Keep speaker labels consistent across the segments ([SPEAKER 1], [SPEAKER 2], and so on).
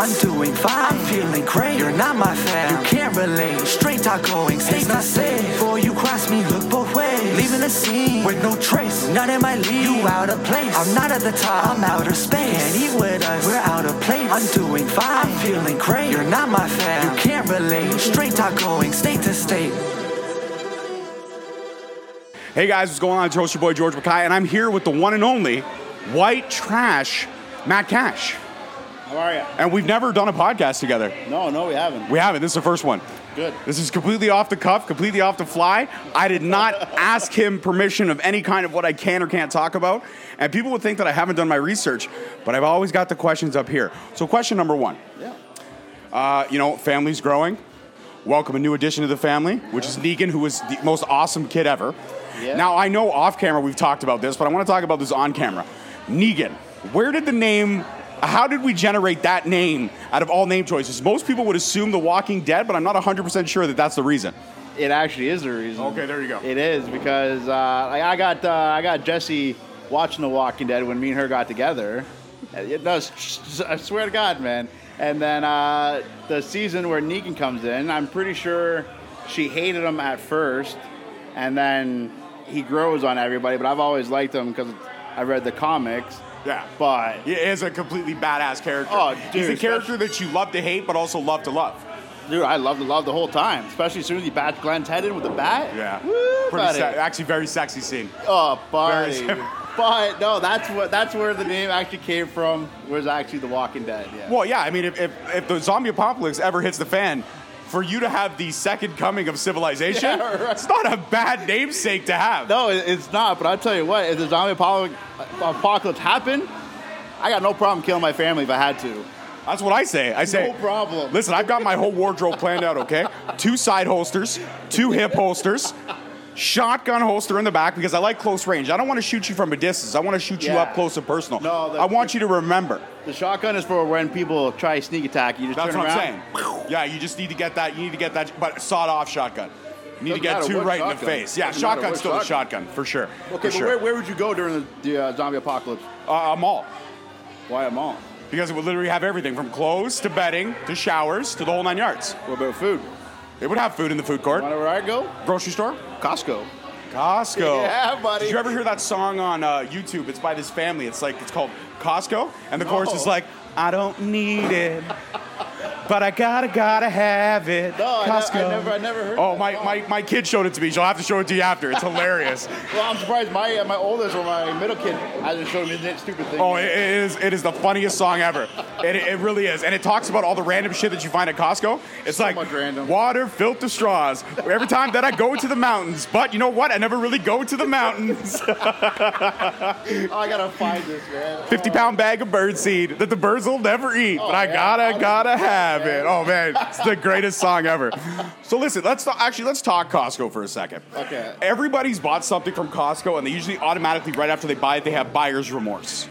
[SPEAKER 1] I'm doing fine. I'm feeling great. You're not my fan. You can't relate. Straight talk going. Stays not safe. Before you cross me, look both ways. Leaving the scene with no trace. None in my league. You out of place. I'm not at the top. I'm outer space. Can't eat with us. We're out of place. I'm doing fine. I'm feeling great. You're not my fan. You can't relate. Straight talk going. State to state.
[SPEAKER 2] Hey guys, what's going on? It's your boy George Mackay, and I'm here with the one and only white trash Matt Cash.
[SPEAKER 3] How are you?
[SPEAKER 2] And we've never done a podcast together.
[SPEAKER 3] No, no, we haven't.
[SPEAKER 2] We haven't. This is the first one.
[SPEAKER 3] Good.
[SPEAKER 2] This is completely off the cuff, completely off the fly. I did not ask him permission of any kind of what I can or can't talk about. And people would think that I haven't done my research, but I've always got the questions up here. So, question number one
[SPEAKER 3] Yeah.
[SPEAKER 2] uh, you know, family's growing. Welcome a new addition to the family, which is Negan, who is the most awesome kid ever.
[SPEAKER 3] Yeah.
[SPEAKER 2] Now, I know off camera we've talked about this, but I want to talk about this on camera. Negan, where did the name, how did we generate that name out of all name choices? Most people would assume The Walking Dead, but I'm not 100% sure that that's the reason.
[SPEAKER 3] It actually is the reason.
[SPEAKER 2] Okay, there you go.
[SPEAKER 3] It is because uh, I got uh, I got Jesse watching The Walking Dead when me and her got together. It does. I swear to God, man. And then uh, the season where Negan comes in, I'm pretty sure she hated him at first, and then he grows on everybody. But I've always liked him because I read the comics.
[SPEAKER 2] Yeah.
[SPEAKER 3] But
[SPEAKER 2] He is a completely badass character.
[SPEAKER 3] Oh,
[SPEAKER 2] He's
[SPEAKER 3] dude,
[SPEAKER 2] a character that you love to hate, but also love to love.
[SPEAKER 3] dude, I loved the love the whole time, especially as soon as he bashed Glenn's head in with the bat.
[SPEAKER 2] Yeah.
[SPEAKER 3] Woo,
[SPEAKER 2] Pretty
[SPEAKER 3] buddy.
[SPEAKER 2] se- actually, very sexy scene.
[SPEAKER 3] Oh, buddy.
[SPEAKER 2] Very-
[SPEAKER 3] but no, that's what that's where the name actually came from. Was actually The Walking Dead. Yeah.
[SPEAKER 2] Well, yeah, I mean, if, if, if the zombie apocalypse ever hits the fan, for you to have the second coming of civilization,
[SPEAKER 3] Yeah, right.
[SPEAKER 2] it's not a bad namesake to have.
[SPEAKER 3] No, it's not. But I'll tell you what, if the zombie apocalypse, happened, I got no problem killing my family if I had to.
[SPEAKER 2] That's what I say. I say,
[SPEAKER 3] No problem.
[SPEAKER 2] Listen, I've got my whole wardrobe planned out, okay? Two side holsters, two hip holsters, shotgun holster in the back because I like close range. I don't want to shoot you from a distance. I want to shoot you up close and personal.
[SPEAKER 3] No,
[SPEAKER 2] I want you to remember.
[SPEAKER 3] The shotgun is for when people try sneak attack. You just
[SPEAKER 2] That's
[SPEAKER 3] turn
[SPEAKER 2] what I'm
[SPEAKER 3] around.
[SPEAKER 2] saying. Yeah, you just need to get that. You need to get that, but sawed off shotgun. You need
[SPEAKER 3] Doesn't
[SPEAKER 2] to get
[SPEAKER 3] matter
[SPEAKER 2] two
[SPEAKER 3] what
[SPEAKER 2] right in the
[SPEAKER 3] shotgun.
[SPEAKER 2] face. Yeah,
[SPEAKER 3] Doesn't matter
[SPEAKER 2] shotgun's
[SPEAKER 3] what
[SPEAKER 2] still a
[SPEAKER 3] shotgun.
[SPEAKER 2] shotgun for sure.
[SPEAKER 3] Okay,
[SPEAKER 2] for
[SPEAKER 3] but
[SPEAKER 2] sure.
[SPEAKER 3] where, where would you go during the, the uh, zombie apocalypse?
[SPEAKER 2] Uh, a mall.
[SPEAKER 3] Why a mall?
[SPEAKER 2] Because it would literally have everything from clothes to bedding to showers to the whole nine yards.
[SPEAKER 3] What about food?
[SPEAKER 2] It would have food in the food court.
[SPEAKER 3] To where I go?
[SPEAKER 2] Grocery store?
[SPEAKER 3] Costco.
[SPEAKER 2] Costco.
[SPEAKER 3] Yeah, buddy.
[SPEAKER 2] Did you ever hear that song on uh, YouTube? It's by this family. It's like it's called Costco, and the chorus is like, "I don't need it, but I gotta gotta have it."
[SPEAKER 3] No, I ne- I
[SPEAKER 2] Costco.
[SPEAKER 3] never- I never heard
[SPEAKER 2] Oh,
[SPEAKER 3] that
[SPEAKER 2] my, my my kid showed it to me. She'll have to show it to you after. It's hilarious.
[SPEAKER 3] Well, I'm surprised my uh, my oldest or my middle kid hasn't shown me that stupid thing.
[SPEAKER 2] Oh, it it is it is the funniest song ever. It, it really is, and it talks about all the random shit that you find at Costco. It's
[SPEAKER 3] So
[SPEAKER 2] like
[SPEAKER 3] much random.
[SPEAKER 2] water, filter straws. Every time that I go to the mountains, but you know what? I never really go to the mountains.
[SPEAKER 3] Oh, I gotta find this, man.
[SPEAKER 2] 50 pound bag of birdseed that the birds will never eat, but I
[SPEAKER 3] yeah.
[SPEAKER 2] gotta,
[SPEAKER 3] Oh,
[SPEAKER 2] gotta have Oh man, it's the greatest song ever. So listen, let's talk, actually let's talk Costco for a second.
[SPEAKER 3] Okay.
[SPEAKER 2] Everybody's bought something from Costco, and they usually automatically right after they buy it, they have buyer's remorse.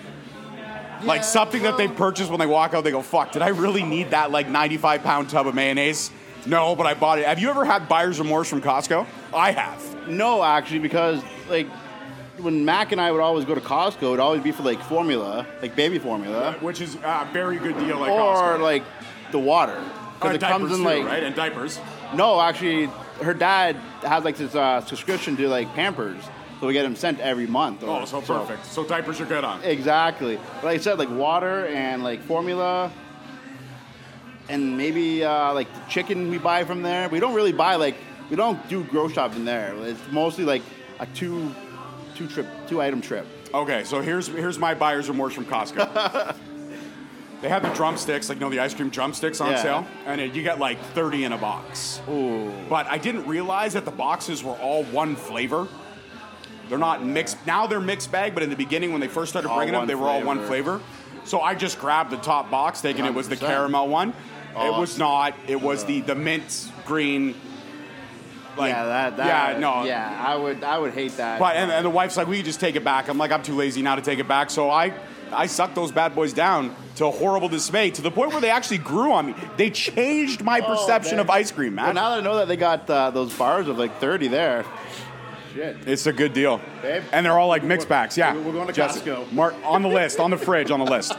[SPEAKER 2] Like
[SPEAKER 3] Yeah,
[SPEAKER 2] something that they
[SPEAKER 3] well-
[SPEAKER 2] purchase when they walk out, they go, "Fuck, did I really need that like 95 pound tub of mayonnaise?" No, but I bought it. Have you ever had buyer's remorse from Costco? I have.
[SPEAKER 3] No, actually, because like when Mac and I would always go to Costco, it'd always be for like formula, like baby formula,
[SPEAKER 2] Which is a very good deal at
[SPEAKER 3] or
[SPEAKER 2] Costco.
[SPEAKER 3] like the water. Because it comes in like
[SPEAKER 2] right, and diapers.
[SPEAKER 3] no, actually, her dad has like this uh, subscription to like Pampers, so we get them sent every month. or-
[SPEAKER 2] Oh, so perfect. So diapers are good on.
[SPEAKER 3] Exactly. But like I said, like water and like formula, and maybe uh, like the chicken we buy from there. We don't really buy like we don't do grocery shopping there. It's mostly like a two two trip two item trip.
[SPEAKER 2] Okay, so here's here's my buyer's remorse from Costco. they had the drumsticks, like you know the ice cream drumsticks on
[SPEAKER 3] Yeah.
[SPEAKER 2] sale, and it, you get like 30 in a box.
[SPEAKER 3] Ooh.
[SPEAKER 2] But I didn't realize that the boxes were all one flavor. They're not mixed. Now they're mixed bag, but in the beginning when they first started
[SPEAKER 3] All
[SPEAKER 2] bringing them,
[SPEAKER 3] one
[SPEAKER 2] they were all one
[SPEAKER 3] flavor.
[SPEAKER 2] flavor. So I just grabbed the top box, thinking it was the
[SPEAKER 3] 100%.
[SPEAKER 2] caramel one. It was not. It was the the mint green. Like,
[SPEAKER 3] yeah, that, that.
[SPEAKER 2] yeah, no,
[SPEAKER 3] Yeah, I would I would hate that.
[SPEAKER 2] But and, and the wife's like, "We just take it back." I'm like, "I'm too lazy now to take it back." So I, I sucked those bad boys down to horrible dismay, to the point where they actually grew on me. They changed my
[SPEAKER 3] Oh,
[SPEAKER 2] perception
[SPEAKER 3] man.
[SPEAKER 2] of ice cream,
[SPEAKER 3] Well,
[SPEAKER 2] man.
[SPEAKER 3] now that I know that they got uh, those bars of like 30 there. Shit.
[SPEAKER 2] it's a good deal,
[SPEAKER 3] Babe,
[SPEAKER 2] and they're all like mixed packs. Yeah,
[SPEAKER 3] we're going to
[SPEAKER 2] Just
[SPEAKER 3] Costco.
[SPEAKER 2] Mark on the list, on the fridge, on the list.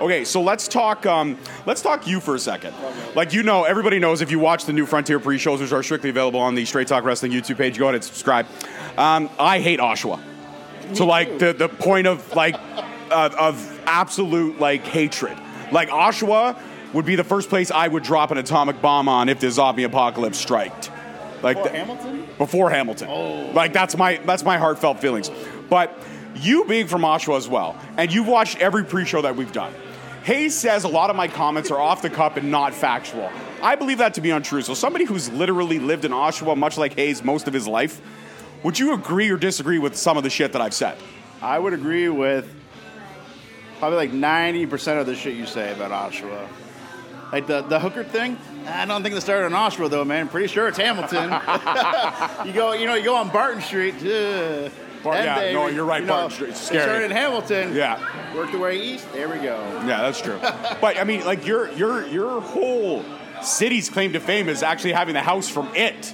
[SPEAKER 2] Okay, so let's talk. Um, let's talk you for a second. Like you know, everybody knows if you watch the new Frontier pre-shows, which are strictly available on the Straight Talk Wrestling YouTube page, go ahead and subscribe. Um, I hate Oshawa. to like the the point of like uh, of absolute like hatred. Like Oshawa would be the first place I would drop an atomic bomb on if the zombie apocalypse striked. Like
[SPEAKER 3] Before
[SPEAKER 2] the-
[SPEAKER 3] Hamilton?
[SPEAKER 2] before Hamilton.
[SPEAKER 3] Oh.
[SPEAKER 2] Like that's my that's my heartfelt feelings. But you being from Oshawa as well, and you've watched every pre-show that we've done. Hayes says a lot of my comments are off the cup and not factual. I believe that to be untrue. So somebody who's literally lived in Oshawa, much like Hayes, most of his life, would you agree or disagree with some of the shit that I've said?
[SPEAKER 3] I would agree with probably like 90% of the shit you say about Oshawa. Like the, the hooker thing, I don't think it started in Oshawa though, man. Pretty sure it's Hamilton. you go, you know, you go on Barton Street. ugh.
[SPEAKER 2] Bar- yeah,
[SPEAKER 3] they-
[SPEAKER 2] no, you're right,
[SPEAKER 3] you know,
[SPEAKER 2] Barton Street. It's
[SPEAKER 3] it
[SPEAKER 2] scary.
[SPEAKER 3] started in Hamilton.
[SPEAKER 2] Yeah.
[SPEAKER 3] Worked their way east. There we go.
[SPEAKER 2] Yeah, that's true. but I mean, like your your your whole city's claim to fame is actually having the house from it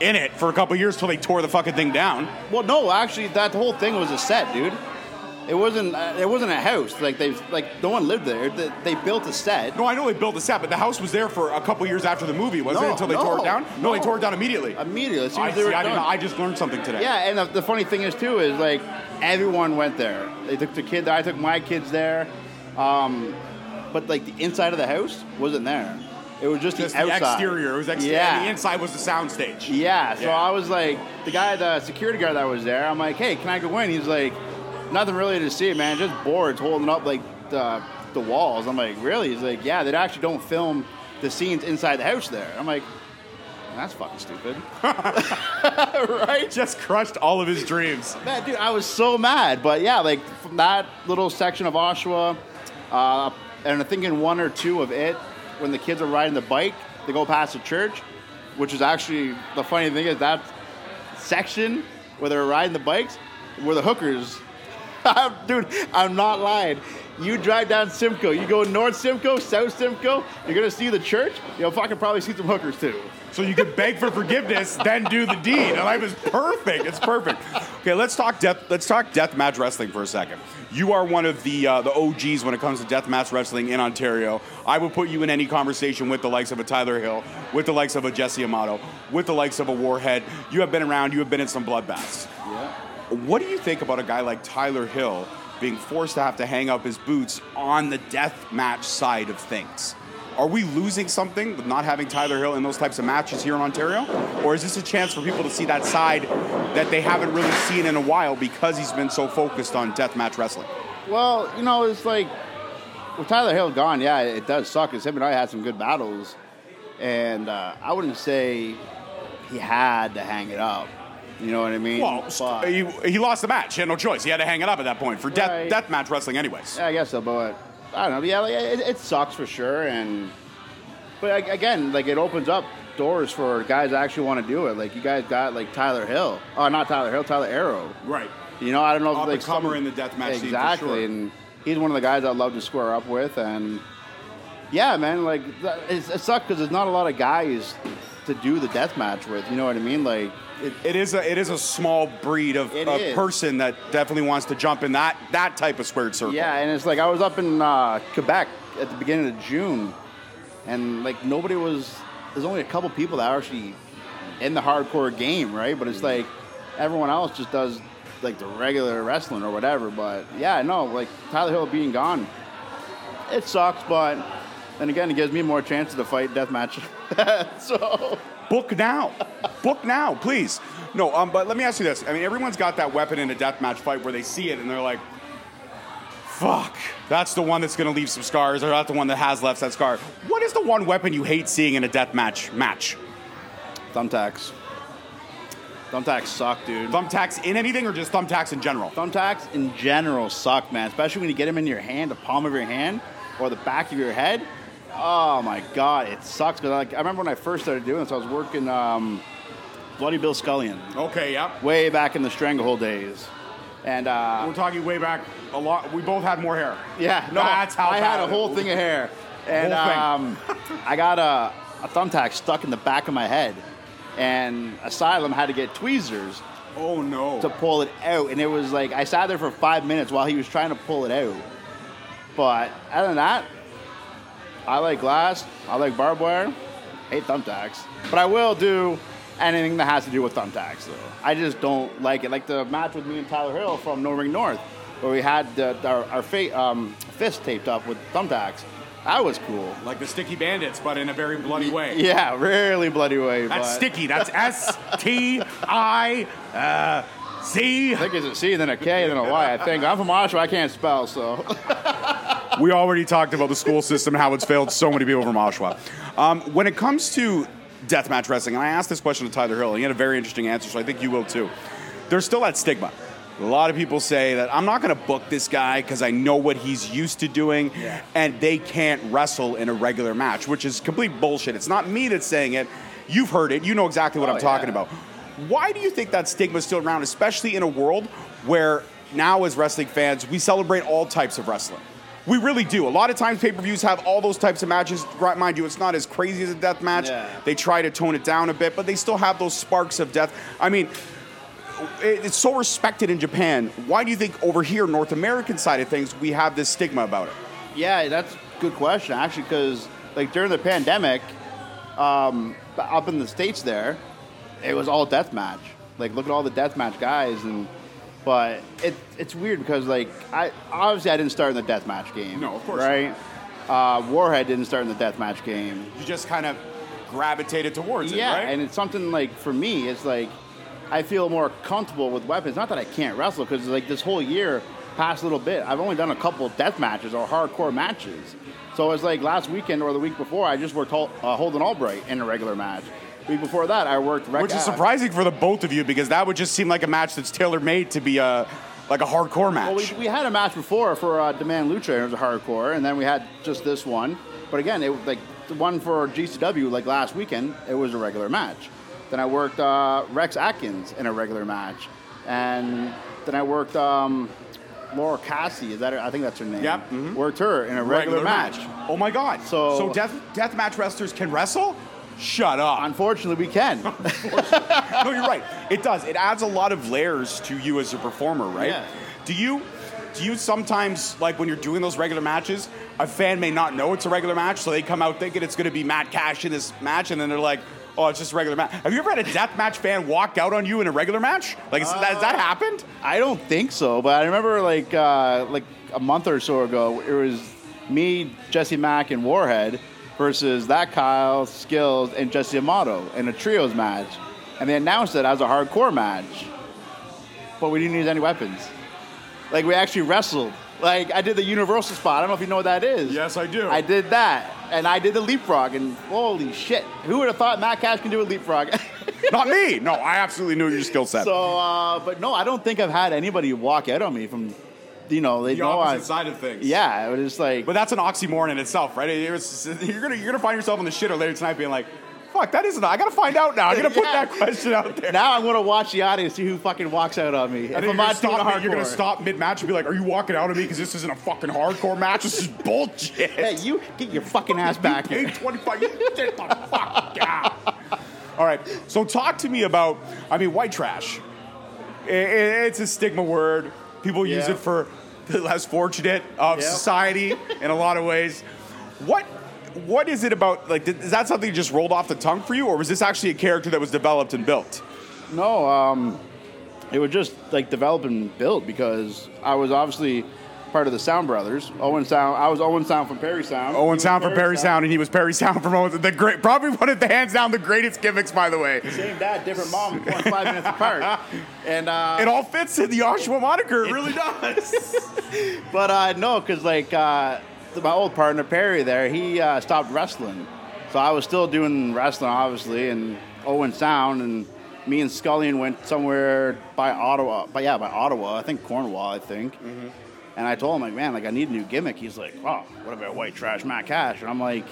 [SPEAKER 2] in it for a couple years till they tore the fucking thing down.
[SPEAKER 3] Well, no, actually, that whole thing was a set, dude. It wasn't. Uh, it wasn't a house. Like they, like no one lived there. They, they built a set.
[SPEAKER 2] No, I know they built a set, but the house was there for a couple years after the movie, wasn't it? Until they
[SPEAKER 3] no,
[SPEAKER 2] tore it down. No, they tore it down immediately.
[SPEAKER 3] Immediately, as soon
[SPEAKER 2] I,
[SPEAKER 3] they
[SPEAKER 2] see,
[SPEAKER 3] were
[SPEAKER 2] I,
[SPEAKER 3] done.
[SPEAKER 2] know, I just learned something today.
[SPEAKER 3] Yeah, and the, the funny thing is too is like everyone went there. They took the kid. I took my kids there, um, but like the inside of the house wasn't there. It was just,
[SPEAKER 2] Just
[SPEAKER 3] the
[SPEAKER 2] the exterior. It was exterior.
[SPEAKER 3] Yeah.
[SPEAKER 2] The inside was the sound stage.
[SPEAKER 3] Yeah, so
[SPEAKER 2] Yeah.
[SPEAKER 3] I was like, the guy, the security guard that was there, I'm like, hey, can I go in? He's like, nothing really to see, man, just boards holding up like the, the walls. I'm like, really? He's like, yeah, they actually don't film the scenes inside the house there. I'm like, that's fucking stupid. right?
[SPEAKER 2] Just crushed all of his dreams.
[SPEAKER 3] Man, dude, I was so mad. But yeah, like from that little section of Oshawa, uh, and I think in one or two of it, when the kids are riding the bike, they go past the church, which is actually the funny thing is that section where they're riding the bikes, where the hookers. dude, I'm not lying. You drive down Simcoe, you go north Simcoe, south Simcoe, you're gonna see the church. You'll fucking probably see some hookers too.
[SPEAKER 2] So you could beg for forgiveness, then do the deed. And life is perfect. It's perfect. Okay, let's talk death. Let's talk death match wrestling for a second. You are one of the uh, the OGs when it comes to death match wrestling in Ontario. I would put you in any conversation with the likes of a Tyler Hill, with the likes of a Jesse Amato, with the likes of a Warhead. You have been around. You have been in some bloodbaths.
[SPEAKER 3] Yeah.
[SPEAKER 2] What do you think about a guy like Tyler Hill being forced to have to hang up his boots on the death match side of things? Are we losing something with not having Tyler Hill in those types of matches here in Ontario? Or is this a chance for people to see that side that they haven't really seen in a while because he's been so focused on death match wrestling?
[SPEAKER 3] Well, you know, it's like with Tyler Hill gone, yeah, it does suck because him and I had some good battles, and uh, I wouldn't say he had to hang it up. You know what I mean?
[SPEAKER 2] Well,
[SPEAKER 3] But-
[SPEAKER 2] he, he lost the match. He had no choice. He had to hang it up at that point for death,
[SPEAKER 3] Right.
[SPEAKER 2] death match wrestling, anyways.
[SPEAKER 3] yeah, I guess so, but I don't know. Yeah, like, it, it sucks for sure, and but again, like it opens up doors for guys that actually want to do it. Like you guys got like Tyler Hill, oh, not Tyler Hill, Tyler Arrow.
[SPEAKER 2] Right.
[SPEAKER 3] You know, I don't know if
[SPEAKER 2] Up
[SPEAKER 3] like
[SPEAKER 2] comer in the deathmatch scene for
[SPEAKER 3] exactly,
[SPEAKER 2] sure.
[SPEAKER 3] and he's one of the guys I'd love to square up with, and yeah, man, like it's, it sucks because there's not a lot of guys to do the death match with. You know what I mean? Like, it,
[SPEAKER 2] It is a it is a small breed of,
[SPEAKER 3] It is.
[SPEAKER 2] person that definitely wants to jump in that that type of squared circle.
[SPEAKER 3] yeah, and it's like I was up in uh, Quebec at the beginning of June, and like nobody was. There's only a couple people that are actually in the hardcore game, right? But it's like everyone else just does like the regular wrestling or whatever. But yeah, no, like Tyler Hill being gone, it sucks. But then again, it gives me more chances to fight deathmatch. so
[SPEAKER 2] Book now. Book now, please. No, um, but let me ask you this. I mean, everyone's got that weapon in a deathmatch fight where they see it and they're like, fuck, that's the one that's going to leave some scars, or that's the one that has left that scar. What is the one weapon you hate seeing in a deathmatch match?
[SPEAKER 3] thumbtacks, thumbtacks suck, dude.
[SPEAKER 2] Thumbtacks in anything or just thumbtacks in general?
[SPEAKER 3] Thumbtacks in general suck, man. Especially when you get them in your hand, the palm of your hand, or the back of your head. Oh my god, it sucks. Because like, I remember when I first started doing this, I was working um, Bloody Bill Scullion
[SPEAKER 2] Okay, yep.
[SPEAKER 3] way back in the Stranglehold days, and uh,
[SPEAKER 2] We're talking way back a lot. We both had more hair.
[SPEAKER 3] yeah, no,
[SPEAKER 2] That's how
[SPEAKER 3] I had a whole thing of hair, and
[SPEAKER 2] Whole thing.
[SPEAKER 3] um, I got a, a thumbtack stuck in the back of my head, and Asylum had to get tweezers
[SPEAKER 2] Oh, no.
[SPEAKER 3] to pull it out, and it was like I sat there for five minutes while he was trying to pull it out. But other than that, I like glass. I like barbed wire. Hate thumbtacks. But I will do anything that has to do with thumbtacks, though. I just don't like it. Like the match with me and Tyler Hill from No Ring North, where we had the, our, our fa- um, fist taped up with thumbtacks. That was cool.
[SPEAKER 2] Like the Sticky Bandits, but in a very bloody way.
[SPEAKER 3] Yeah, really bloody way.
[SPEAKER 2] That's
[SPEAKER 3] but
[SPEAKER 2] sticky. That's S T I uh, C.
[SPEAKER 3] I think it's a C, then a K, then a Y. I think I'm from Oshawa. I can't spell, so
[SPEAKER 2] We already talked about the school system and how it's failed so many people from Oshawa. Um, when it comes to deathmatch wrestling, and I asked this question to Tyler Hill, and he had a very interesting answer, so I think you will too. There's still that stigma. A lot of people say that I'm not going to book this guy because I know what he's used to doing,
[SPEAKER 3] Yeah.
[SPEAKER 2] and they can't wrestle in a regular match, which is complete bullshit. It's not me that's saying it. You've heard it. You know exactly what
[SPEAKER 3] Oh,
[SPEAKER 2] I'm talking
[SPEAKER 3] yeah.
[SPEAKER 2] about. Why do you think that stigma is still around, especially in a world where now, as wrestling fans, we celebrate all types of wrestling? We really do. A lot of times, pay per views have all those types of matches. Mind you, it's not as crazy as a death match.
[SPEAKER 3] Yeah.
[SPEAKER 2] They try to tone it down a bit, but they still have those sparks of death. I mean, it's so respected in Japan. Why do you think over here, North American side of things, we have this stigma about it?
[SPEAKER 3] Yeah, that's a good question actually, because like during the pandemic, um, up in the states there, it was all death match. Like look at all the death match guys, and but it it's weird because like I obviously I didn't start in the deathmatch game.
[SPEAKER 2] No, of course
[SPEAKER 3] right? Uh, Warhead didn't start in the deathmatch game.
[SPEAKER 2] You just kind of gravitated towards
[SPEAKER 3] yeah,
[SPEAKER 2] it, right?
[SPEAKER 3] and it's something like for me, it's like I feel more comfortable with weapons. Not that I can't wrestle, because like this whole year, past little bit, I've only done a couple death matches or hardcore matches. So it's like last weekend or the week before, I just worked Hol- uh, Holden Albright in a regular match. Week before that, I worked. Rec-
[SPEAKER 2] Which is surprising for the both of you because that would just seem like a match that's tailor made to be a like a hardcore match.
[SPEAKER 3] Well, we, we had a match before for uh, Demand Lucha, and it was a hardcore, and then we had just this one. But again, it was like the one for GCW, like last weekend, it was a regular match. Then I worked uh, Rex Atkins in a regular match, and then I worked um, Laura Cassie. Is that her? I think that's her name.
[SPEAKER 2] Yep, mhm.
[SPEAKER 3] Worked her in a regular, match.
[SPEAKER 2] Oh my god.
[SPEAKER 3] So-
[SPEAKER 2] so death death match wrestlers can wrestle? Shut up.
[SPEAKER 3] Unfortunately, we can.
[SPEAKER 2] no, you're right. It does. It adds a lot of layers to you as a performer, right?
[SPEAKER 3] Yeah.
[SPEAKER 2] Do you do you sometimes like when you're doing those regular matches, a fan may not know it's a regular match, so they come out thinking it's going to be Matt Cash in this match, and then they're like, "Oh, it's just a regular match." Have you ever had a death match fan walk out on you in a regular match? Like, is- has that happened?
[SPEAKER 3] I don't think so, but I remember like uh, like a month or so ago, it was me, Jesse Mack, and Warhead versus that Kyle, Skills, and Jesse Amato in a trios match, and they announced it as a hardcore match, but we didn't use any weapons. Like we actually wrestled. Like I did the universal spot. I don't know if you know what that is.
[SPEAKER 2] Yes, I do.
[SPEAKER 3] I did that, and I did the leapfrog, and holy shit, who would have thought Matt Cash can do a leapfrog?
[SPEAKER 2] Not me. No, I absolutely knew your skill set.
[SPEAKER 3] So, uh, but no, I don't think I've had anybody walk out on me from, you know, they
[SPEAKER 2] the
[SPEAKER 3] know I.
[SPEAKER 2] side of things.
[SPEAKER 3] Yeah, it was just like.
[SPEAKER 2] But that's an oxymoron in itself, right? It was- you're gonna you're gonna find yourself in the shitter later tonight, being like, "Fuck, that isn't." I gotta find out now. I'm gonna put that question out there.
[SPEAKER 3] now I'm gonna watch the audience see who fucking walks out on me. If
[SPEAKER 2] And then
[SPEAKER 3] I'm not doing a
[SPEAKER 2] you're gonna stop mid match and be like, "Are you walking out on me because this isn't a fucking hardcore match? This is bullshit."
[SPEAKER 3] Hey, you get your fucking ass back
[SPEAKER 2] You
[SPEAKER 3] here.
[SPEAKER 2] paid 25. You get the fuck out. All right. So talk to me about. I mean, white trash. It's a stigma word. People use it for the less fortunate of
[SPEAKER 3] Yeah.
[SPEAKER 2] society in a lot of ways. What what is it about? Like, did- is that something that just rolled off the tongue for you, or was this actually a character that was developed and built?
[SPEAKER 3] No, um, it was just like developed and built because I was obviously part of the Sound Brothers. Owen Sound. I was Owen Sound from Parry Sound.
[SPEAKER 2] Owen Sound from Parry Sound, and he was Parry Sound from Owen. The great, probably one of the hands down the greatest gimmicks, by the way.
[SPEAKER 3] Same dad, different mom, five minutes apart. And uh,
[SPEAKER 2] It all fits in the Oshawa moniker. It really does.
[SPEAKER 3] But uh, no, because like uh, my old partner Perry there, he uh, stopped wrestling, so I was still doing wrestling obviously, and Owen Sound, and me and Scullion went somewhere by Ottawa, but yeah, by Ottawa, I think Cornwall, I think. And I told him like, man, like I need a new gimmick. He's like, wow, what about White Trash Matt Cash? And I'm like.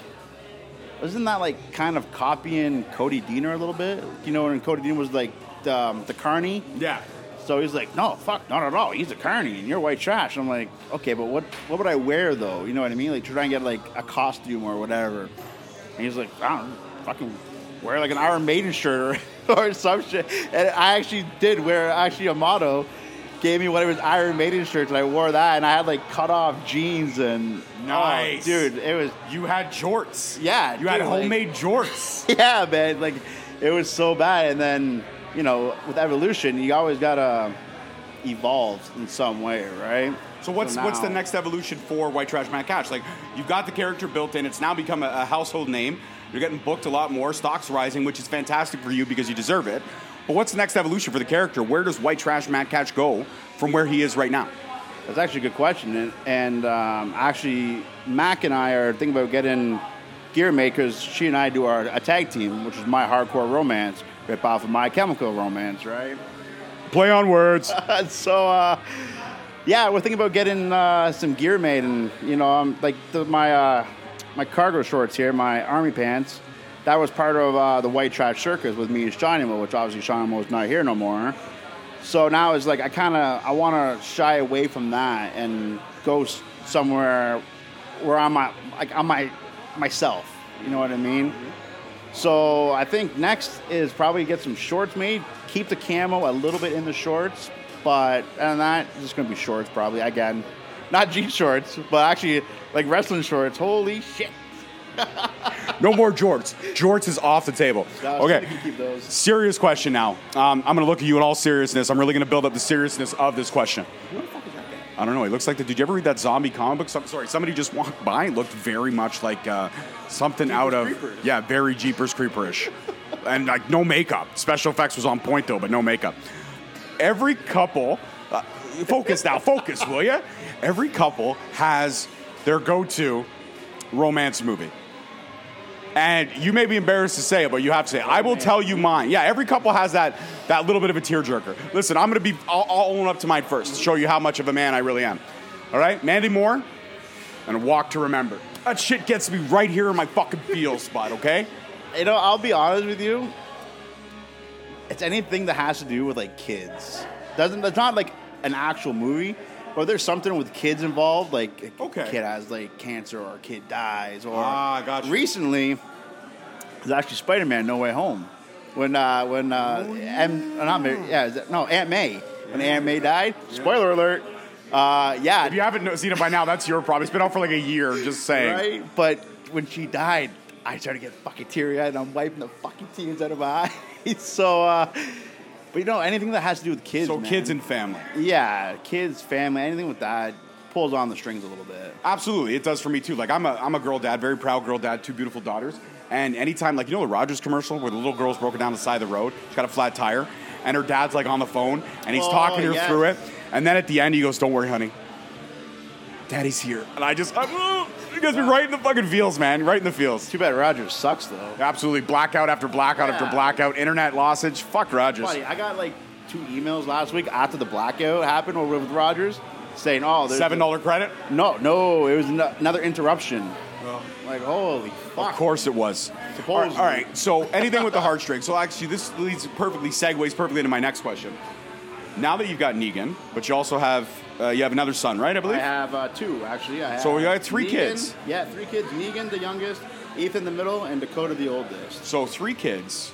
[SPEAKER 3] Isn't that like kind of copying Cody Deaner a little bit? You know, when Cody Deaner was like the, um, the Carney,
[SPEAKER 2] yeah.
[SPEAKER 3] so he's like, no, fuck, not at all. He's a carny and you're white trash. I'm like, okay, but what what would I wear though? You know what I mean? Like try and get like a costume or whatever. And he's like, I don't know, fucking wear like an Iron Maiden shirt or, or some shit. And I actually did wear actually Amato. Gave me one of his Iron Maiden shirts, and I wore that, and I had like cut off jeans and oh, dude. It was
[SPEAKER 2] You had jorts.
[SPEAKER 3] Yeah,
[SPEAKER 2] You had
[SPEAKER 3] dude, like-
[SPEAKER 2] homemade jorts.
[SPEAKER 3] yeah, man. Like it was so bad, and then you know, with evolution, you always gotta evolve in some way, right?
[SPEAKER 2] So what's what's the next evolution for White Trash Matt Cash? Like you've got the character built in. It's now become a, a household name. You're getting booked a lot more. Stocks rising, which is fantastic for you because you deserve it. But what's the next evolution for the character? Where does White Trash Matt Cash go from where he is right now?
[SPEAKER 3] That's actually a good question, and, and um, actually, Mac and I are thinking about getting gear made because she and I do our a tag team, which is my hardcore romance, rip off of my chemical romance, right?
[SPEAKER 2] Play on words.
[SPEAKER 3] so uh, yeah, we're thinking about getting uh, some gear made, and you know, um, like the, my uh, my cargo shorts here, my army pants. That was part of uh, the White Trash Circus with me and Shinimo, which obviously Shinimo's not here no more. So now it's like I kind of I want to shy away from that and go s- somewhere where I'm my, like I'm my myself. You know what I mean? So I think next is probably get some shorts made. Keep the camo a little bit in the shorts, but and that just gonna be shorts probably again, not jean shorts, but actually like wrestling shorts. Holy shit!
[SPEAKER 2] No more jorts. Jorts is off the table.
[SPEAKER 3] No,
[SPEAKER 2] Okay.
[SPEAKER 3] think we can keep those.
[SPEAKER 2] Serious question now. Um, I'm going to look at you in all seriousness. I'm really going to build up the seriousness of this question. I don't know. He looks like the. Did you ever read that zombie comic book? Some, sorry, somebody just walked by. It looked very much like uh, something out of yeah, very Jeepers Creeperish, and like no makeup. Special effects was on point though, but no makeup. Every couple, uh, focus now, focus, will you? Every couple has their go-to romance movie. And you may be embarrassed to say it, but you have to say it. I will tell you mine. Yeah, every couple has that that little bit of a tearjerker. Listen, I'm gonna be. I'll, I'll own up to mine first to show you how much of a man I really am. All right, Mandy Moore, and a Walk to Remember. That shit gets me right here in my fucking feel spot. Okay.
[SPEAKER 3] You know, I'll be honest with you. It's anything that has to do with like kids. Doesn't it's not like an actual movie, but there's something with kids involved, like a
[SPEAKER 2] Okay.
[SPEAKER 3] kid has like cancer or a kid dies, or
[SPEAKER 2] Ah, gotcha.
[SPEAKER 3] recently it's actually Spider-Man: No Way Home. When uh, when uh, M, not May, yeah, no Aunt May. When Aunt May died. Spoiler alert. Uh, yeah,
[SPEAKER 2] If you haven't seen it by now, that's your problem. It's been out for like a year. Just saying.
[SPEAKER 3] Right? But when she died, I started to get fucking teary eyed and I'm wiping the fucking tears out of my eyes. So, uh, but you know, anything that has to do with kids.
[SPEAKER 2] So
[SPEAKER 3] man.
[SPEAKER 2] kids and family.
[SPEAKER 3] Yeah, kids, family, anything with that pulls on the strings a little bit.
[SPEAKER 2] Absolutely, it does for me too. Like I'm a I'm a girl dad, very proud girl dad, two beautiful daughters. And anytime, like you know, the Rogers commercial where the little girl's broken down the side of the road, she's got a flat tire, and her dad's like on the phone, and he's
[SPEAKER 3] Oh,
[SPEAKER 2] talking her
[SPEAKER 3] yes.
[SPEAKER 2] through it. And then at the end, he goes, "Don't worry, honey, Daddy's here." And I just, I'm, it guys me right in the fucking feels, man, right in the feels.
[SPEAKER 3] Too bad Rogers sucks, though.
[SPEAKER 2] Absolutely, blackout after blackout after
[SPEAKER 3] Yeah.
[SPEAKER 2] blackout, internet lossage. Fuck Rogers.
[SPEAKER 3] Buddy, I got like two emails last week after the blackout happened over with Rogers saying, oh, there's
[SPEAKER 2] Seven dollar credit.
[SPEAKER 3] No, no, it was no- another interruption. Like, holy fuck.
[SPEAKER 2] Of course it was.
[SPEAKER 3] Supposedly.
[SPEAKER 2] All right, so anything with the heartstrings. So actually, this leads perfectly, segues perfectly into my next question. Now that you've got Negan, but you also have uh, you have another son, right? I believe.
[SPEAKER 3] I have uh, two, actually. I have
[SPEAKER 2] So we got three
[SPEAKER 3] Negan-
[SPEAKER 2] kids.
[SPEAKER 3] Yeah, three kids. Negan, the youngest, Ethan, the middle, and Dakota, the oldest.
[SPEAKER 2] So three kids.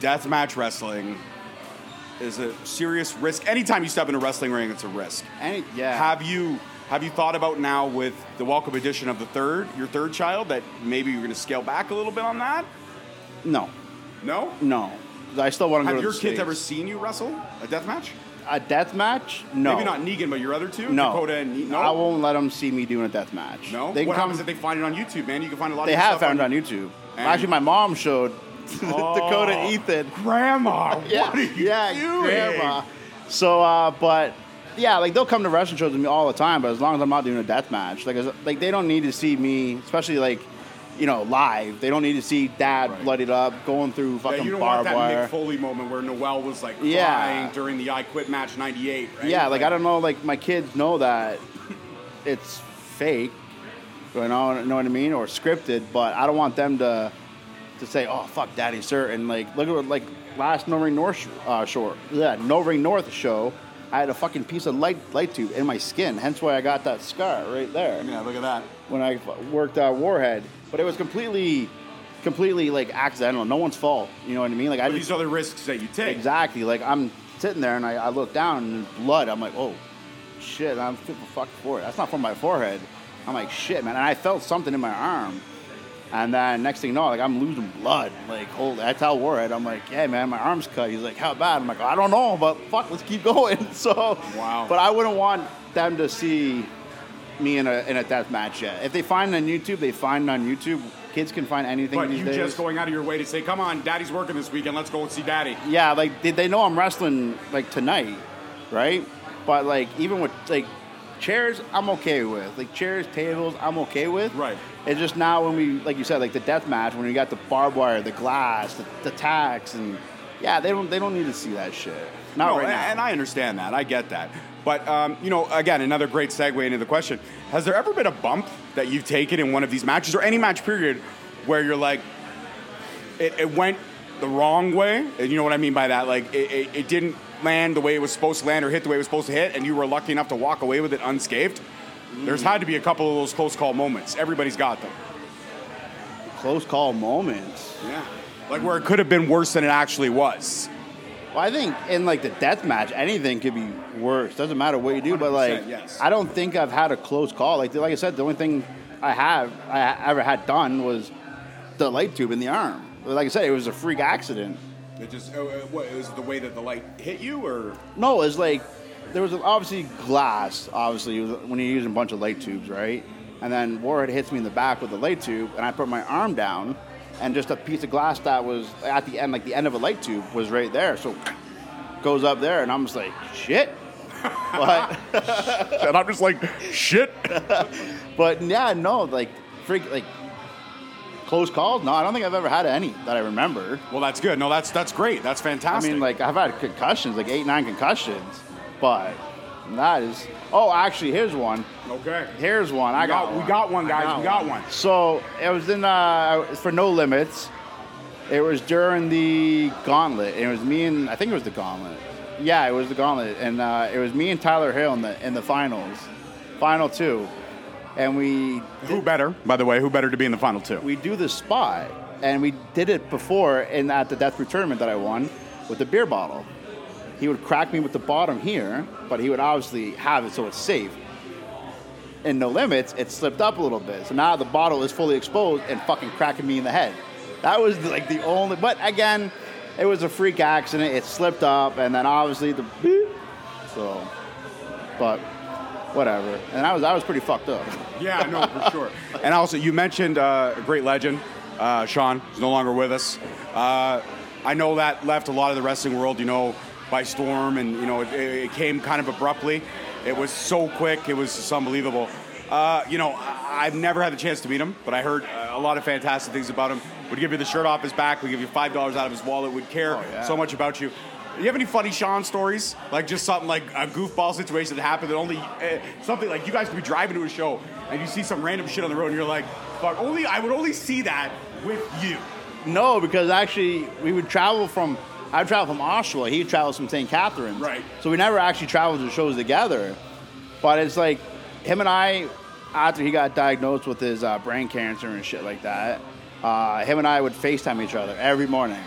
[SPEAKER 2] Deathmatch wrestling is a serious risk. Anytime you step in a wrestling ring, it's a risk.
[SPEAKER 3] And yeah,
[SPEAKER 2] Have you have you thought about now with the welcome addition of the third, your third child, that maybe you're going to scale back a little bit on that?
[SPEAKER 3] no,
[SPEAKER 2] No.
[SPEAKER 3] no. I still want to go
[SPEAKER 2] Have
[SPEAKER 3] to
[SPEAKER 2] your
[SPEAKER 3] the
[SPEAKER 2] kids
[SPEAKER 3] States.
[SPEAKER 2] ever seen you wrestle a death match?
[SPEAKER 3] a death match? No,
[SPEAKER 2] Maybe not Negan, but your other two,
[SPEAKER 3] No,
[SPEAKER 2] Dakota and Ne- no.
[SPEAKER 3] I won't let them see me doing a death match.
[SPEAKER 2] No.
[SPEAKER 3] they can
[SPEAKER 2] what
[SPEAKER 3] come.
[SPEAKER 2] happens if they find it on YouTube, man? You can find a lot.
[SPEAKER 3] They
[SPEAKER 2] of your
[SPEAKER 3] have
[SPEAKER 2] stuff
[SPEAKER 3] found it on YouTube.
[SPEAKER 2] And-
[SPEAKER 3] Actually, my mom showed Dakota Ethan.
[SPEAKER 2] Grandma,
[SPEAKER 3] Yeah,
[SPEAKER 2] what are you
[SPEAKER 3] yeah,
[SPEAKER 2] doing?
[SPEAKER 3] grandma. So, uh, but yeah, like they'll come to wrestling shows with me all the time. But as long as I'm not doing a death match, like, as- like they don't need to see me, especially like, you know, live. They don't need to see dad
[SPEAKER 2] Right.
[SPEAKER 3] bloodied up, going through fucking Yeah,
[SPEAKER 2] you don't want that
[SPEAKER 3] wire.
[SPEAKER 2] Mick Foley moment where Noel was like
[SPEAKER 3] Yeah.
[SPEAKER 2] crying during the I Quit match '98. Right?
[SPEAKER 3] Yeah, like I don't know, like my kids know that it's fake. You know, know what I mean, or scripted. But I don't want them to to say, "Oh fuck, Daddy Sir," and like look at what, like last No Ring North uh, short, yeah, No Ring North show. I had a fucking piece of light light tube in my skin, hence why I got that scar right there
[SPEAKER 2] Yeah, look at that.
[SPEAKER 3] when I worked uh, Warhead. But it was completely, completely like accidental. No one's fault. You know what I mean? Like I
[SPEAKER 2] But
[SPEAKER 3] just
[SPEAKER 2] these other risks that you take.
[SPEAKER 3] Exactly. Like I'm sitting there and I, I look down and there's blood. I'm like, oh, shit. I'm super fucked for it. That's not from my forehead. I'm like, shit, man. And I felt something in my arm. And then next thing you know, like I'm losing blood. Like, holy, I tell Warhead, I'm like, yeah, man, my arm's cut. He's like, how bad? I'm like, I don't know, but fuck, let's keep going. So,
[SPEAKER 2] Wow.
[SPEAKER 3] But I wouldn't want them to see me in a in a death match yet. If they find it on YouTube, they find it on YouTube. Kids can find anything
[SPEAKER 2] But you
[SPEAKER 3] days.
[SPEAKER 2] just going out of your way to say, "Come on, Daddy's working this weekend. Let's go and see Daddy."
[SPEAKER 3] yeah, like they, they know I'm wrestling like tonight, right? But like even with like chairs, I'm okay with. Like chairs, tables, I'm okay with.
[SPEAKER 2] Right.
[SPEAKER 3] It's just now when we, like you said, like the death match when you got the barbed wire, the glass, the, the tacks, and yeah, they don't they don't need to see that shit. Not
[SPEAKER 2] No,
[SPEAKER 3] right
[SPEAKER 2] and-
[SPEAKER 3] now.
[SPEAKER 2] and I understand that. I get that. But um, you know, again, another great segue into the question: Has there ever been a bump that you've taken in one of these matches, or any match period, where you're like, it, it went the wrong way? And you know what I mean by that? Like, it, it, it didn't land the way it was supposed to land, or hit the way it was supposed to hit, and you were lucky enough to walk away with it unscathed. There's had to be a couple of those close call moments. Everybody's got them.
[SPEAKER 3] Close call moments.
[SPEAKER 2] Yeah. Like where it could have been worse than it actually was.
[SPEAKER 3] Well, I think in like the death match, anything could be worse. Doesn't matter what you do, but like
[SPEAKER 2] yes.
[SPEAKER 3] I don't think I've had a close call. Like like I said, the only thing I have I ever had done was the light tube in the arm. Like I said, it was a freak accident.
[SPEAKER 2] It just, uh, uh, what, it was the way that the light hit you, or?
[SPEAKER 3] No, it was like there was obviously glass. Obviously, when you're using a bunch of light tubes, right? And then Warhead hits me in the back with the light tube, and I put my arm down, and just a piece of glass that was at the end, like the end of a light tube, was right there. So goes up there, and I'm just like, shit. but
[SPEAKER 2] And I'm just like, shit.
[SPEAKER 3] but yeah, no, like freak, like close calls. No, I don't think I've ever had any that I remember.
[SPEAKER 2] Well, that's good. No, that's that's great. That's fantastic.
[SPEAKER 3] I mean, like I've had concussions, like eight, nine concussions, but that is. Oh, actually, here's one.
[SPEAKER 2] okay.
[SPEAKER 3] Here's one. I
[SPEAKER 2] We got,
[SPEAKER 3] got,
[SPEAKER 2] we got one,
[SPEAKER 3] I
[SPEAKER 2] guys. we got one.
[SPEAKER 3] So it was in uh, for no limits. It was during the gauntlet. And it was me and I think it was the gauntlet. Yeah, it was the gauntlet, and uh, it was me and Tyler Hill in the in the finals, final two, and we
[SPEAKER 2] Who better, by the way? Who better to be in the final two?
[SPEAKER 3] we do the spy and we did it before in at the Death Root tournament that I won with the beer bottle. He would crack me with the bottom here, but he would obviously have it so it's safe. In no limits, it slipped up a little bit, so now the bottle is fully exposed and fucking cracking me in the head. That was like the only. But again, it was a freak accident. It slipped up, and then obviously the. So, but whatever. And I was I was pretty fucked up.
[SPEAKER 2] Yeah, I know for sure. And also, you mentioned uh, a great legend, uh, Sean, who's no longer with us. Uh, I know that left a lot of the wrestling world, you know, by storm, and you know, it, it came kind of abruptly. It was so quick; it was just unbelievable. Uh, you know, I- I've never had the chance to meet him, but I heard a lot of fantastic things about him. Would give you the shirt off his back, would give you five dollars out of his wallet, would care
[SPEAKER 3] Oh, yeah.
[SPEAKER 2] so much about you. You have any funny Sean stories? Like just something like a goofball situation that happened that only uh, something like you guys could be driving to a show and you see some random shit on the road and you're like, fuck, only I would only see that with you.
[SPEAKER 3] No, because actually we would travel from. I travel from Oshawa. He travels from St. Catharines.
[SPEAKER 2] Right.
[SPEAKER 3] So we never actually traveled to shows together. But it's like him and I, after he got diagnosed with his uh, brain cancer and shit like that, uh, him and I would FaceTime each other every morning,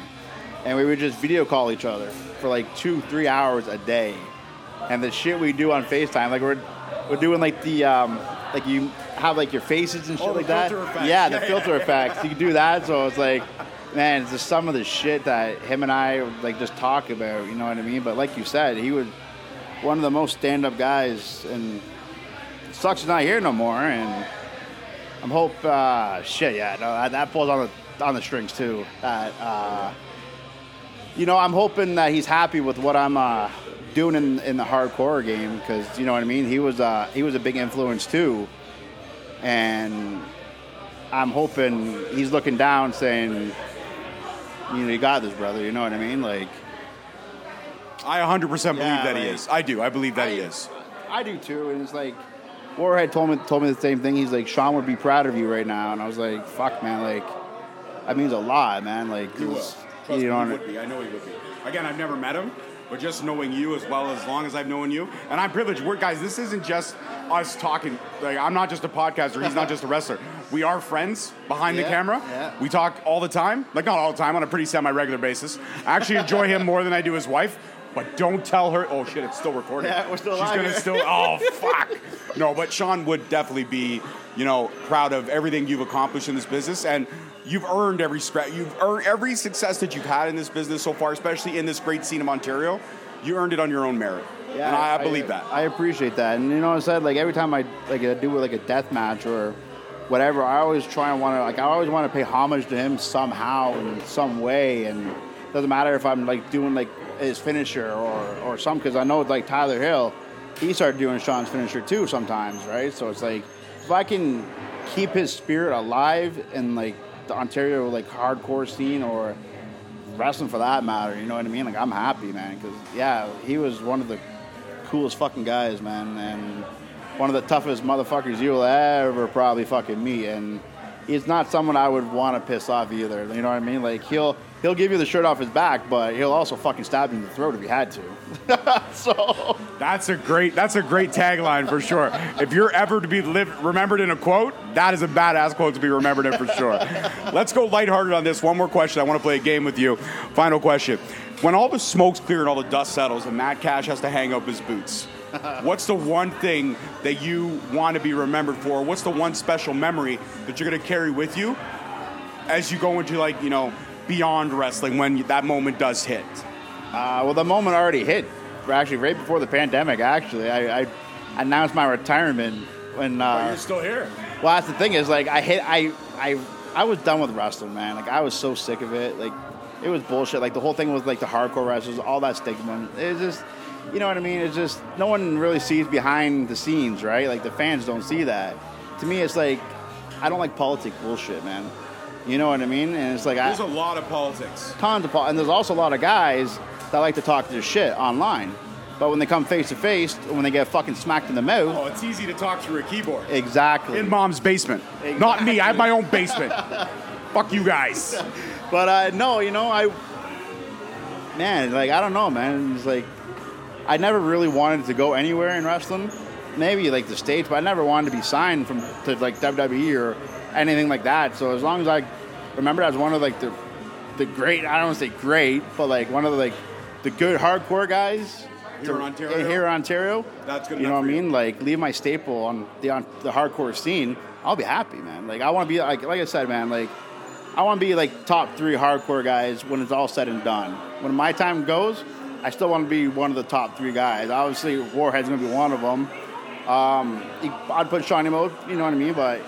[SPEAKER 3] and we would just video call each other for like two, three hours a day. And the shit we do on FaceTime, like we're we're doing like the um, like you have like your faces and shit
[SPEAKER 2] Oh, the
[SPEAKER 3] like that.
[SPEAKER 2] effects.
[SPEAKER 3] Yeah, the
[SPEAKER 2] Yeah,
[SPEAKER 3] filter
[SPEAKER 2] yeah.
[SPEAKER 3] effects. You can do that. So it's like, man, it's just some of the shit that him and I like just talk about. You know what I mean? But like you said, he was one of the most stand-up guys, and it sucks he's not here no more. And I'm hope uh, shit. Yeah, no, that, that pulls on the on the strings too. That uh, you know, I'm hoping that he's happy with what I'm uh, doing in, in the hardcore game because you know what I mean. He was uh, he was a big influence too, and I'm hoping he's looking down, saying, you know, you got this, brother. You know what I mean? Like,
[SPEAKER 2] I 100% believe
[SPEAKER 3] Yeah,
[SPEAKER 2] that he is. I do. I believe that he is.
[SPEAKER 3] I do too. And it's like, Warhead told me told me the same thing. He's like, Sean would be proud of you right now, and I was like, fuck, man, like, that means a lot, man. Like,
[SPEAKER 2] He will.
[SPEAKER 3] 'cause,
[SPEAKER 2] Trust
[SPEAKER 3] you
[SPEAKER 2] me, he would be. I know he would be. Again, I've never met him, but just knowing you as well as long as I've known you, and I'm privileged. We're guys. This isn't just us talking. Like I'm not just a podcaster. He's not just a wrestler. We are friends behind the camera.
[SPEAKER 3] yeah.
[SPEAKER 2] We talk all the time. Like not all the time, on a pretty semi-regular basis. I actually enjoy him more than I do his wife. But don't tell her. Oh shit, it's still recording.
[SPEAKER 3] Yeah, we're still
[SPEAKER 2] She's
[SPEAKER 3] live
[SPEAKER 2] gonna
[SPEAKER 3] here.
[SPEAKER 2] still. Oh fuck. No, but Sean would definitely be, you know, proud of everything you've accomplished in this business, and you've earned every scrap. You've earned every success that you've had in this business so far, especially in this great scene of Ontario. You earned it on your own merit, Yeah, and I, I believe that.
[SPEAKER 3] I appreciate that, and you know what I said. Like every time I like I do like a death match or whatever, I always try and want to like I always want to pay homage to him somehow in some way, and it doesn't matter if I'm like doing like his finisher or or some because I know like Tyler Hill, he started doing Sean's finisher too sometimes, right? So it's like if I can keep his spirit alive in like the Ontario like hardcore scene or wrestling for that matter. You know what I mean? Like I'm happy, man, because yeah, he was one of the coolest fucking guys, man, and one of the toughest motherfuckers you'll ever probably fucking meet. And he's not someone I would want to piss off either. You know what I mean? Like he'll he'll give you the shirt off his back, but he'll also fucking stab you in the throat if he had to. so
[SPEAKER 2] That's a great. That's a great tagline for sure. If you're ever to be live, remembered in a quote, that is a badass quote to be remembered in for sure. Let's go lighthearted on this. One more question. I want to play a game with you. Final question. When all the smoke's clear and all the dust settles, and Matt Cash has to hang up his boots, what's the one thing that you want to be remembered for? What's the one special memory that you're going to carry with you as you go into like you know beyond wrestling when that moment does hit?
[SPEAKER 3] Uh, well, the moment already hit. Actually, right before the pandemic. Actually, I, I announced my retirement when. Uh, you're
[SPEAKER 2] still here.
[SPEAKER 3] well, that's the thing is like I hit. I I I was done with wrestling, man. Like I was so sick of it. Like it was bullshit. Like the whole thing was like the hardcore wrestlers, all that stigma. It's just. You know what I mean? It's just no one really sees behind the scenes, right? Like the fans don't see that. To me, it's like I don't like politic bullshit, man. You know what I mean? And it's like
[SPEAKER 2] There's a lot of politics.
[SPEAKER 3] tons of pol- and there's also a lot of guys that like to talk their shit online, but when they come face to face, when they get fucking smacked in the mouth,
[SPEAKER 2] Oh, it's easy to talk through a keyboard.
[SPEAKER 3] exactly.
[SPEAKER 2] In mom's basement. Not me. I have my own basement. Fuck you guys.
[SPEAKER 3] But uh, no, you know, I man, like I don't know, man. It's like I never really wanted to go anywhere in wrestling. Maybe like the states, but I never wanted to be signed from to like WWE or anything like that. So as long as I remember, as one of like the the great, I don't want to say great, but like one of the like the good hardcore guys
[SPEAKER 2] Here in Ontario?
[SPEAKER 3] Here in Ontario,
[SPEAKER 2] That's good
[SPEAKER 3] You know what I
[SPEAKER 2] you.
[SPEAKER 3] mean? Like leave my staple on the on the hardcore scene. I'll be happy, man. Like I want to be like like I said, man. Like I want to be like top three hardcore guys when it's all said and done. When my time goes, I still want to be one of the top three guys. Obviously, Warhead's gonna be one of them. Um, I'd put Shawnee Mode, you know what I mean? But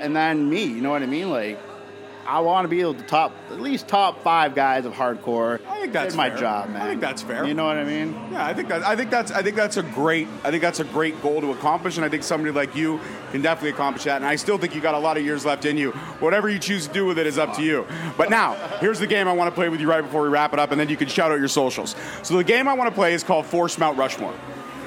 [SPEAKER 3] and then me, you know what I mean? Like I want to be able to top at least top five guys of hardcore.
[SPEAKER 2] I think that's
[SPEAKER 3] my
[SPEAKER 2] fair.
[SPEAKER 3] job, man.
[SPEAKER 2] I think that's fair.
[SPEAKER 3] You know what I mean?
[SPEAKER 2] Yeah, I think that I think that's I think that's a great I think that's a great goal to accomplish, and I think somebody like you can definitely accomplish that. And I still think you got a lot of years left in you. Whatever you choose to do with it is up to you. But now, here's the game I want to play with you right before we wrap it up, and then you can shout out your socials. So the game I want to play is called Force Mount Rushmore,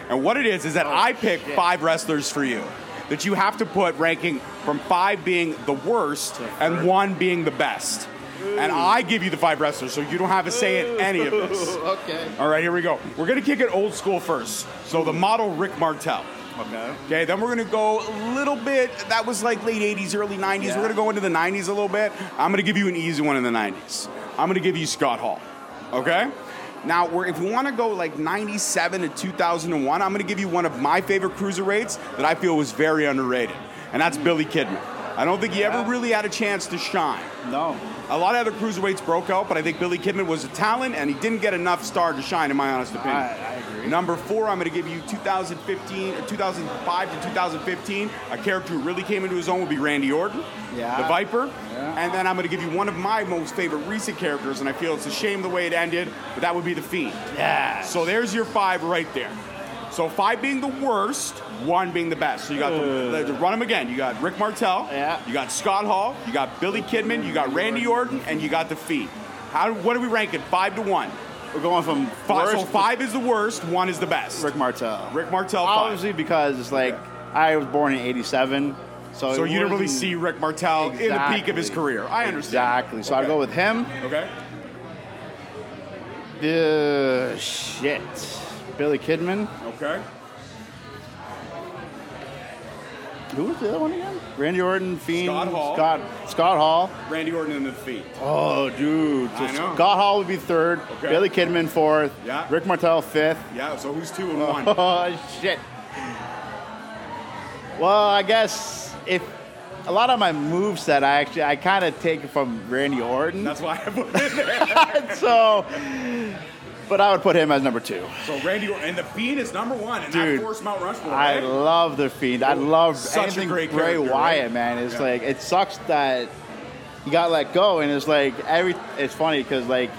[SPEAKER 2] and what it is is that I pick five wrestlers for you. That you have to put ranking from five being the worst and one being the best. And I give you the five wrestlers, so you don't have a say in any of this.
[SPEAKER 3] Okay.
[SPEAKER 2] All right, here we go. We're gonna kick it old school first. So the model Rick Martel.
[SPEAKER 3] Okay.
[SPEAKER 2] Okay, then we're gonna go a little bit. That was like late '80s, early '90s.
[SPEAKER 3] Yeah.
[SPEAKER 2] We're gonna go into the '90s a little bit. I'm gonna give you an easy one in the '90s. I'm gonna give you Scott Hall. Okay. Now, if we want to go like '97 to 2001, I'm gonna give you one of my favorite cruiserweights that I feel was very underrated, and that's Billy Kidman. I don't think he ever really had a chance to shine.
[SPEAKER 3] No.
[SPEAKER 2] A lot of other cruiserweights broke out, but I think Billy Kidman was a talent, and he didn't get enough star to shine, in my honest opinion.
[SPEAKER 3] I- I agree.
[SPEAKER 2] Number four, I'm going to give you 2015, or uh, 2005 to 2015. A character who really came into his own would be Randy Orton,
[SPEAKER 3] Yeah.
[SPEAKER 2] the Viper.
[SPEAKER 3] Yeah.
[SPEAKER 2] And then I'm going to give you one of my most favorite recent characters, and I feel it's a shame the way it ended, but that would be the Fiend.
[SPEAKER 3] Yeah.
[SPEAKER 2] So there's your five right there. So five being the worst, one being the best. So you got the, the- run them again. You got Rick Martel.
[SPEAKER 3] Yeah.
[SPEAKER 2] You got Scott Hall. You got Billy Kidman. You got Randy Orton, and you got the Fiend. How? What are we ranking? Five to one.
[SPEAKER 3] We're going from
[SPEAKER 2] Five, so
[SPEAKER 3] worst
[SPEAKER 2] five is the worst. One is the best.
[SPEAKER 3] Rick Martel.
[SPEAKER 2] Rick Martel. Five.
[SPEAKER 3] Obviously, because it's like I was born in '87, so
[SPEAKER 2] So you didn't really see Rick Martel in the peak of his career. I understand.
[SPEAKER 3] Exactly. So I'd go with him.
[SPEAKER 2] Okay.
[SPEAKER 3] Uh, shit. Billy Kidman.
[SPEAKER 2] Okay.
[SPEAKER 3] Who was the other one again? Randy Orton, Fiend,
[SPEAKER 2] Scott Hall.
[SPEAKER 3] Scott, Scott Hall.
[SPEAKER 2] Randy Orton in the Fiend.
[SPEAKER 3] Oh, dude. So
[SPEAKER 2] I know.
[SPEAKER 3] Scott Hall would be third.
[SPEAKER 2] Okay.
[SPEAKER 3] Billy Kidman fourth.
[SPEAKER 2] Yeah.
[SPEAKER 3] Rick Martel fifth.
[SPEAKER 2] Yeah, so who's two and oh, one?
[SPEAKER 3] Oh shit. Well, I guess if a lot of my moves that I actually I kind of take from Randy Orton.
[SPEAKER 2] That's why I put it there.
[SPEAKER 3] so, but I would put him as number two.
[SPEAKER 2] So Randy Orton and the Fiend is number one, and
[SPEAKER 3] Dude,
[SPEAKER 2] that forced Mount Rushmore.
[SPEAKER 3] I love the Fiend. I love
[SPEAKER 2] Such
[SPEAKER 3] anything
[SPEAKER 2] great
[SPEAKER 3] Bray Wyatt,
[SPEAKER 2] right?
[SPEAKER 3] man. It's
[SPEAKER 2] Yeah.
[SPEAKER 3] like it sucks that he got let go, and it's like every. It's funny because like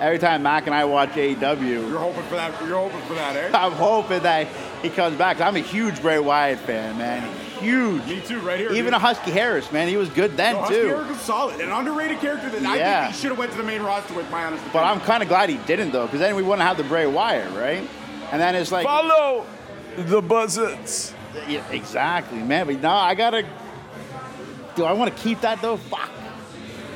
[SPEAKER 3] every time Mac and I watch AEW,
[SPEAKER 2] You're hoping for that. You're hoping for that, eh?
[SPEAKER 3] I'm hoping that he comes back. I'm a huge Bray Wyatt fan, man. Huge.
[SPEAKER 2] Me too, right here.
[SPEAKER 3] Even
[SPEAKER 2] dude.
[SPEAKER 3] a Husky Harris, man, he was good then
[SPEAKER 2] No, Husky
[SPEAKER 3] too.
[SPEAKER 2] Harris is solid, an underrated character that I think he should have went to the main roster with. My honest
[SPEAKER 3] But
[SPEAKER 2] opinion.
[SPEAKER 3] I'm kind of glad he didn't though, because then we wouldn't have the Bray Wyatt, right? And then it's like,
[SPEAKER 2] follow the buzzards.
[SPEAKER 3] yeah, exactly, man. But no, I gotta. Do I want to keep that though? Fuck.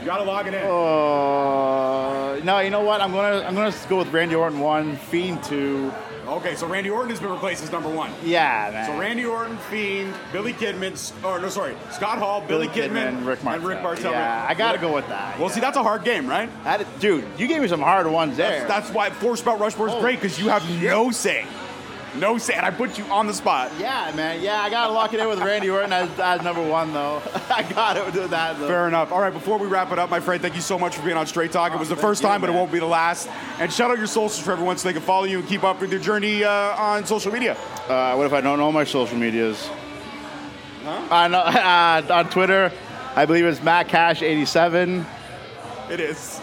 [SPEAKER 2] You gotta log it in.
[SPEAKER 3] Uh, no, you know what? I'm gonna I'm gonna go with Randy Orton one, Fiend two.
[SPEAKER 2] Okay, so Randy Orton has been replaced as number one.
[SPEAKER 3] Yeah, man.
[SPEAKER 2] So Randy Orton, Fiend, Billy Kidman, or no, sorry, Scott Hall, Billy, Kidman,
[SPEAKER 3] Rick Martel.
[SPEAKER 2] and Rick Martel.
[SPEAKER 3] Yeah, I gotta go with that.
[SPEAKER 2] Well, see, that's a hard game, right?
[SPEAKER 3] That is- dude, you gave me some hard ones there.
[SPEAKER 2] That's, that's why Force Mount Rushmore is
[SPEAKER 3] Oh,
[SPEAKER 2] great because you have no say, no say, and I put you on the spot.
[SPEAKER 3] yeah, man. Yeah, I gotta lock it in with Randy Orton as, as number one though. I gotta do that though.
[SPEAKER 2] Fair enough. All right, before we wrap it up, my friend, thank you so much for being on Straight Talk. It was the first
[SPEAKER 3] you,
[SPEAKER 2] time, but it won't be the last. And shout out your socials for everyone so they can follow you and keep up with your journey uh, on social media.
[SPEAKER 3] Uh, what if I don't know my social medias? I know uh, on Twitter, I believe it's Matt Cash 87.
[SPEAKER 2] It is.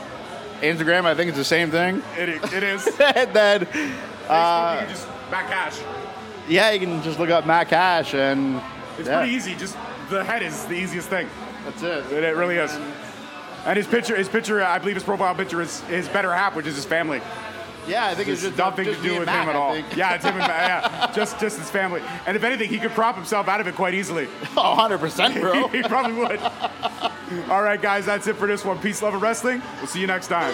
[SPEAKER 3] Instagram, I think it's the same thing.
[SPEAKER 2] It, it is.
[SPEAKER 3] and then,
[SPEAKER 2] Facebook, you can just back cash.
[SPEAKER 3] yeah, you can just look up Matt Cash and
[SPEAKER 2] It's
[SPEAKER 3] yeah,
[SPEAKER 2] pretty easy. Just the head is the easiest thing.
[SPEAKER 3] That's it.
[SPEAKER 2] It, it really is. And his picture, his picture, I believe his profile picture is his better half, which is his family.
[SPEAKER 3] Yeah, I think it's
[SPEAKER 2] It's
[SPEAKER 3] just
[SPEAKER 2] nothing
[SPEAKER 3] just
[SPEAKER 2] to do with
[SPEAKER 3] Matt,
[SPEAKER 2] him at all. Yeah, it's him and Matt. Yeah, just just his family. And if anything, he could prop himself out of it quite easily.
[SPEAKER 3] Oh, 100%, bro.
[SPEAKER 2] he probably would. All right, guys, that's it for this one. Peace, love, and wrestling. We'll see you next time.